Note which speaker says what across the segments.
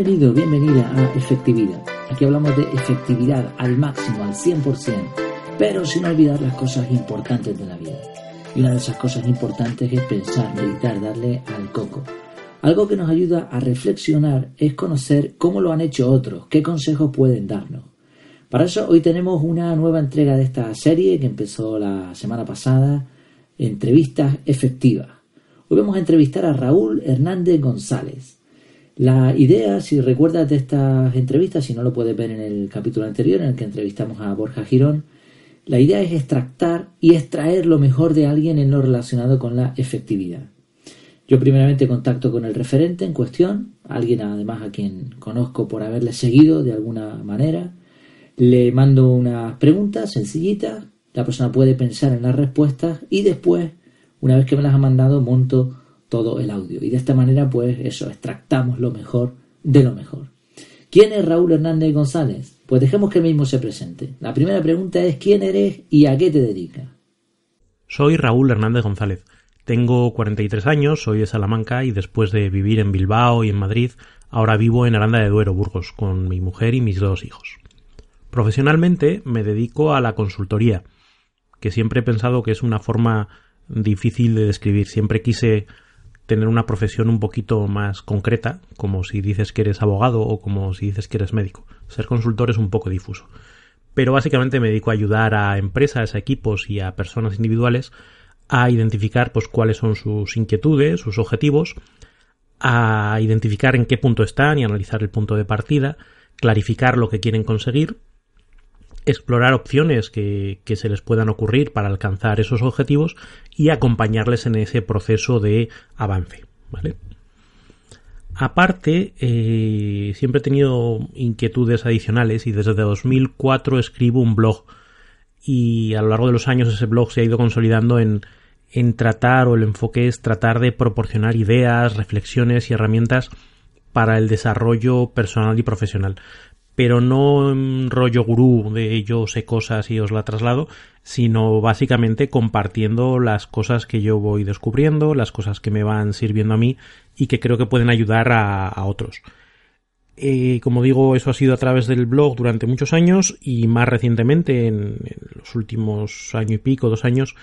Speaker 1: Bienvenido, bienvenida a Efectividad. Aquí hablamos de efectividad al máximo, al 100%, pero sin olvidar las cosas importantes de la vida. Y una de esas cosas importantes es pensar, meditar, darle al coco. Algo que nos ayuda a reflexionar es conocer cómo lo han hecho otros, qué consejos pueden darnos. Para eso hoy tenemos una nueva entrega de esta serie que empezó la semana pasada, Entrevistas Efectivas. Hoy vamos a entrevistar a Raúl Hernández González. La idea, si recuerdas de estas entrevistas, si no lo puedes ver en el capítulo anterior en el que entrevistamos a Borja Girón, la idea es extractar y extraer lo mejor de alguien en lo relacionado con la efectividad. Yo primeramente contacto con el referente en cuestión, alguien además a quien conozco por haberle seguido de alguna manera, le mando unas preguntas sencillitas, la persona puede pensar en las respuestas y después, una vez que me las ha mandado, monto todo el audio. Y de esta manera, pues eso, extractamos lo mejor de lo mejor. ¿Quién es Raúl Hernández González? Pues dejemos que mismo se presente. La primera pregunta es ¿quién eres y a qué te dedicas?
Speaker 2: Soy Raúl Hernández González. Tengo 43 años, soy de Salamanca y después de vivir en Bilbao y en Madrid, ahora vivo en Aranda de Duero, Burgos, con mi mujer y mis dos hijos. Profesionalmente me dedico a la consultoría, que siempre he pensado que es una forma difícil de describir. Siempre quise tener una profesión un poquito más concreta, como si dices que eres abogado o como si dices que eres médico. Ser consultor es un poco difuso. Pero básicamente me dedico a ayudar a empresas, a equipos y a personas individuales a identificar pues cuáles son sus inquietudes, sus objetivos, a identificar en qué punto están y analizar el punto de partida, clarificar lo que quieren conseguir explorar opciones que, se les puedan ocurrir para alcanzar esos objetivos y acompañarles en ese proceso de avance. Aparte, eh, siempre he tenido inquietudes adicionales y desde 2004 escribo un blog y a lo largo de los años ese blog se ha ido consolidando en, en tratar o el enfoque es tratar de proporcionar ideas, reflexiones y herramientas para el desarrollo personal y profesional pero no en rollo gurú de yo sé cosas y os la traslado, sino básicamente compartiendo las cosas que yo voy descubriendo, las cosas que me van sirviendo a mí y que creo que pueden ayudar a, otros. Eh, como digo, eso ha sido a través del blog durante muchos años y más recientemente, en, en los últimos año y pico, dos años,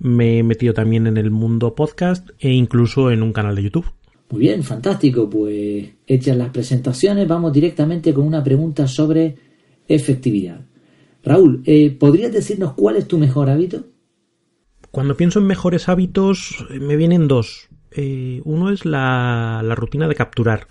Speaker 2: me he metido también en el mundo podcast e incluso en un canal de YouTube.
Speaker 1: Muy bien, fantástico. Pues hechas las presentaciones, vamos directamente con una pregunta sobre efectividad. Raúl, eh, ¿podrías decirnos cuál es tu mejor hábito?
Speaker 2: Cuando pienso en mejores hábitos, eh, me vienen dos. Eh, uno es la, la rutina de capturar.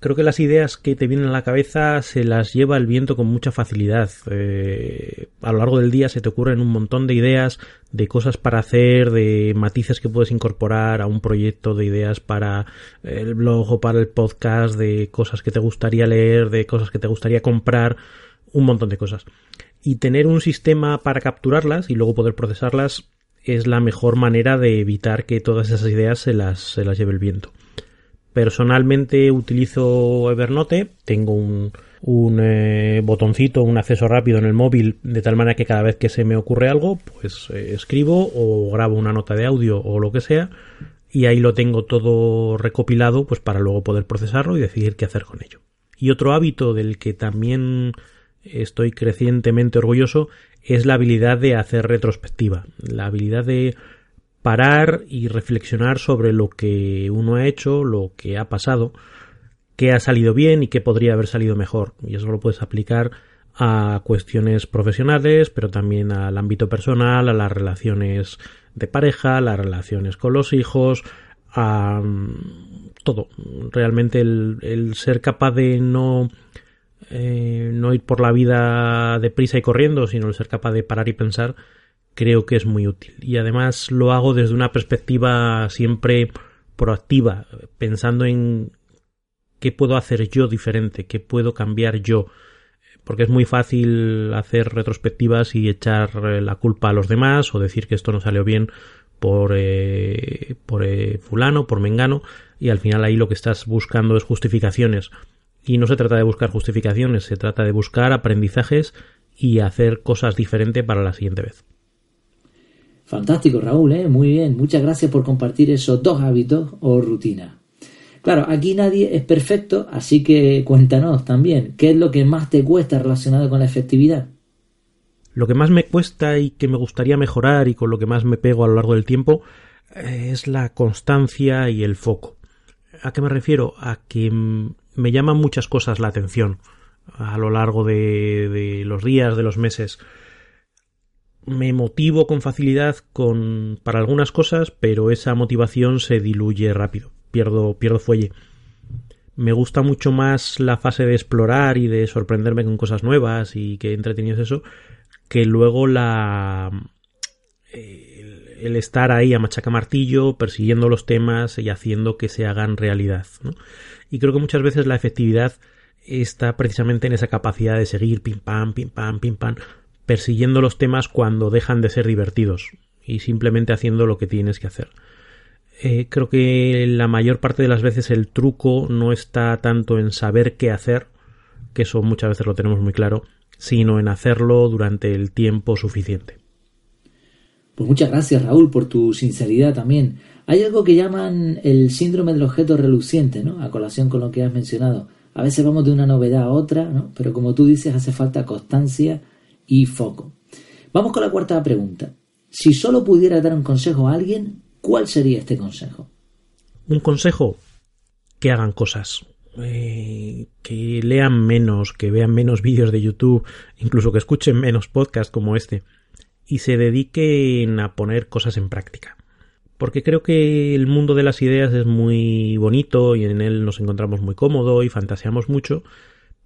Speaker 2: Creo que las ideas que te vienen a la cabeza se las lleva el viento con mucha facilidad. Eh, a lo largo del día se te ocurren un montón de ideas, de cosas para hacer, de matices que puedes incorporar a un proyecto, de ideas para el blog o para el podcast, de cosas que te gustaría leer, de cosas que te gustaría comprar, un montón de cosas. Y tener un sistema para capturarlas y luego poder procesarlas es la mejor manera de evitar que todas esas ideas se las, se las lleve el viento. Personalmente utilizo Evernote, tengo un, eh, botoncito, un acceso rápido en el móvil, de tal manera que cada vez que se me ocurre algo, pues eh, escribo o grabo una nota de audio o lo que sea, y ahí lo tengo todo recopilado, pues para luego poder procesarlo y decidir qué hacer con ello. Y otro hábito del que también estoy crecientemente orgulloso es la habilidad de hacer retrospectiva, la habilidad de parar y reflexionar sobre lo que uno ha hecho, lo que ha pasado, qué ha salido bien y qué podría haber salido mejor. Y eso lo puedes aplicar a cuestiones profesionales, pero también al ámbito personal, a las relaciones de pareja, las relaciones con los hijos, a mm, todo. Realmente el, ser capaz de no, eh, no ir por la vida deprisa y corriendo, sino el ser capaz de parar y pensar creo que es muy útil. Y además lo hago desde una perspectiva siempre proactiva, pensando en qué puedo hacer yo diferente, qué puedo cambiar yo. Porque es muy fácil hacer retrospectivas y echar la culpa a los demás o decir que esto no salió bien por, eh, por eh, fulano, por mengano, y al final ahí lo que estás buscando es justificaciones. Y no se trata de buscar justificaciones, se trata de buscar aprendizajes y hacer cosas diferentes para la siguiente vez.
Speaker 1: Fantástico, Raúl, ¿eh? muy bien. Muchas gracias por compartir esos dos hábitos o rutinas. Claro, aquí nadie es perfecto, así que cuéntanos también, ¿qué es lo que más te cuesta relacionado con la efectividad?
Speaker 2: Lo que más me cuesta y que me gustaría mejorar y con lo que más me pego a lo largo del tiempo eh, es la constancia y el foco. ¿A qué me refiero? A que me llaman muchas cosas la atención a lo largo de, de los días, de los meses me motivo con facilidad con para algunas cosas, pero esa motivación se diluye rápido. Pierdo, pierdo fuelle. Me gusta mucho más la fase de explorar y de sorprenderme con cosas nuevas y que entretenido es eso, que luego la el, estar ahí a machaca martillo, persiguiendo los temas y haciendo que se hagan realidad. Y creo que muchas veces la efectividad está precisamente en esa capacidad de seguir pim pam, pim pam, pim pam, persiguiendo los temas cuando dejan de ser divertidos y simplemente haciendo lo que tienes que hacer. Eh, creo que la mayor parte de las veces el truco no está tanto en saber qué hacer, que eso muchas veces lo tenemos muy claro, sino en hacerlo durante el tiempo suficiente.
Speaker 1: Pues muchas gracias Raúl por tu sinceridad también. Hay algo que llaman el síndrome del objeto reluciente, ¿no? A colación con lo que has mencionado. A veces vamos de una novedad a otra, ¿no? Pero como tú dices, hace falta constancia y foco. Vamos con la cuarta pregunta. Si solo pudiera dar un consejo a alguien, ¿cuál sería este consejo?
Speaker 2: Un consejo que hagan cosas, eh, que lean menos, que vean menos vídeos de YouTube, incluso que escuchen menos podcasts como este, y se dediquen a poner cosas en práctica. Porque creo que el mundo de las ideas es muy bonito y en él nos encontramos muy cómodo y fantaseamos mucho,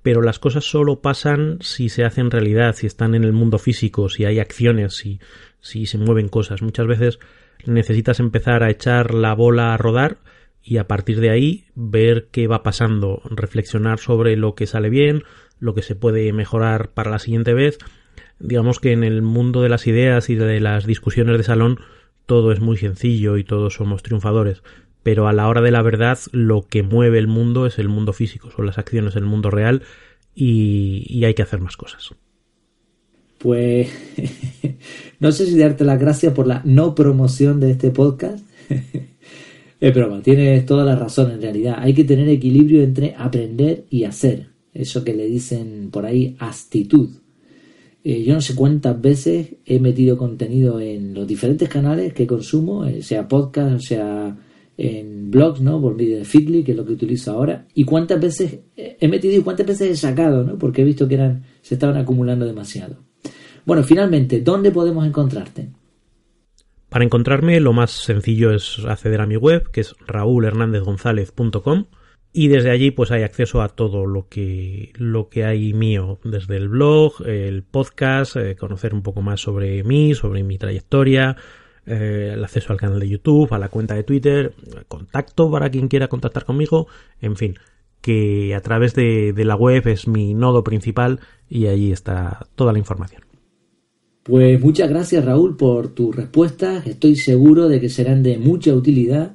Speaker 2: pero las cosas solo pasan si se hacen realidad, si están en el mundo físico, si hay acciones, si, si se mueven cosas. Muchas veces necesitas empezar a echar la bola a rodar y a partir de ahí ver qué va pasando, reflexionar sobre lo que sale bien, lo que se puede mejorar para la siguiente vez. Digamos que en el mundo de las ideas y de las discusiones de salón todo es muy sencillo y todos somos triunfadores, pero a la hora de la verdad lo que mueve el mundo es el mundo físico, son las acciones del mundo real y, hay que hacer más cosas.
Speaker 1: Pues no sé si darte las gracias por la no promoción de este podcast. es tienes toda la razón en realidad. Hay que tener equilibrio entre aprender y hacer. Eso que le dicen por ahí, actitud. Eh, yo no sé cuántas veces he metido contenido en los diferentes canales que consumo, eh, sea podcast, sea en blogs, ¿no? Por medio de Fitly, que es lo que utilizo ahora, y cuántas veces he metido y cuántas veces he sacado, ¿no? Porque he visto que eran, se estaban acumulando demasiado. Bueno, finalmente, ¿dónde podemos encontrarte?
Speaker 2: Para encontrarme lo más sencillo es acceder a mi web, que es raúlhernandezgonzalez.com y desde allí pues hay acceso a todo lo que lo que hay mío desde el blog, el podcast, eh, conocer un poco más sobre mí, sobre mi trayectoria, eh, el acceso al canal de YouTube, a la cuenta de Twitter, contacto para quien quiera contactar conmigo, en fin, que a través de, la web es mi nodo principal y allí está toda la información.
Speaker 1: Pues muchas gracias Raúl por tus respuestas, estoy seguro de que serán de mucha utilidad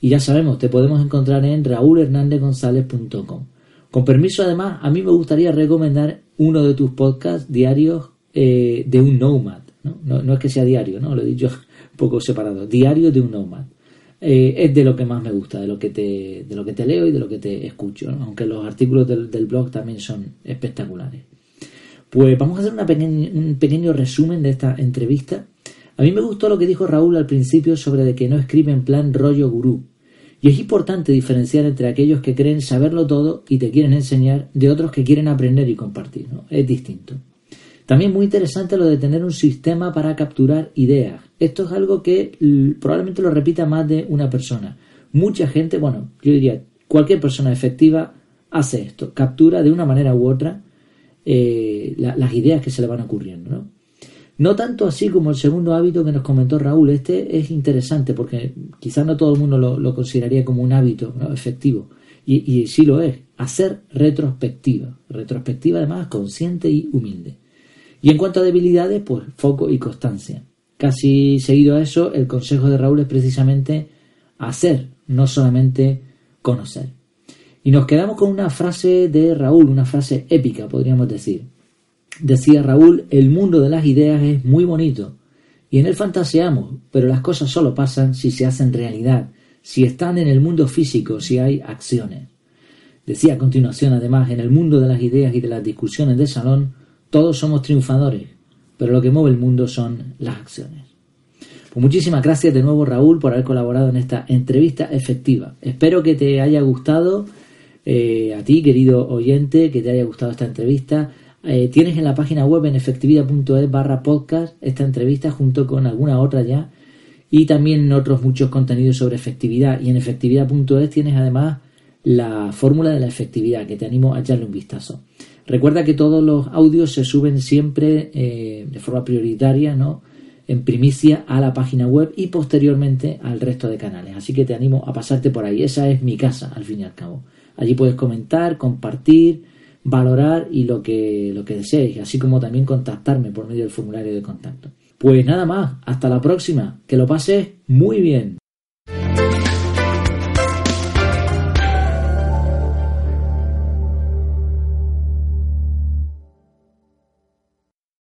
Speaker 1: y ya sabemos, te podemos encontrar en raúlhernandezgonzalez.com. Con permiso además, a mí me gustaría recomendar uno de tus podcasts diarios eh, de un nomad. ¿no? ¿no? No, es que sea diario, ¿no? Lo he dicho poco separado. Diario de un nomad. Eh, es de lo que más me gusta, de lo que te, de lo que te leo y de lo que te escucho, aunque los artículos del, blog también son espectaculares. Pues vamos a hacer una un pequeño resumen de esta entrevista. A mí me gustó lo que dijo Raúl al principio sobre de que no escribe en plan rollo gurú. Y es importante diferenciar entre aquellos que creen saberlo todo y te quieren enseñar de otros que quieren aprender y compartir. Es distinto. También muy interesante lo de tener un sistema para capturar ideas. Esto es algo que probablemente lo repita más de una persona. Mucha gente, bueno, yo diría, cualquier persona efectiva hace esto, captura de una manera u otra eh, las ideas que se le van ocurriendo. ¿no? no tanto así como el segundo hábito que nos comentó Raúl. Este es interesante porque quizás no todo el mundo lo, consideraría como un hábito efectivo. Y, y sí lo es, hacer retrospectiva. Retrospectiva además consciente y humilde. Y en cuanto a debilidades, pues foco y constancia. Casi seguido a eso, el consejo de Raúl es precisamente hacer, no solamente conocer. Y nos quedamos con una frase de Raúl, una frase épica, podríamos decir. Decía Raúl, el mundo de las ideas es muy bonito y en él fantaseamos, pero las cosas solo pasan si se hacen realidad, si están en el mundo físico, si hay acciones. Decía a continuación, además, en el mundo de las ideas y de las discusiones de salón, todos somos triunfadores, pero lo que mueve el mundo son las acciones. Pues muchísimas gracias de nuevo Raúl por haber colaborado en esta entrevista efectiva. Espero que te haya gustado eh, a ti, querido oyente, que te haya gustado esta entrevista. Eh, tienes en la página web en efectividad.es barra podcast esta entrevista junto con alguna otra ya y también otros muchos contenidos sobre efectividad. Y en efectividad.es tienes además la fórmula de la efectividad, que te animo a echarle un vistazo. Recuerda que todos los audios se suben siempre eh, de forma prioritaria, ¿no? En primicia a la página web y posteriormente al resto de canales. Así que te animo a pasarte por ahí. Esa es mi casa, al fin y al cabo. Allí puedes comentar, compartir, valorar y lo que, lo que desees, así como también contactarme por medio del formulario de contacto. Pues nada más, hasta la próxima, que lo pases muy bien.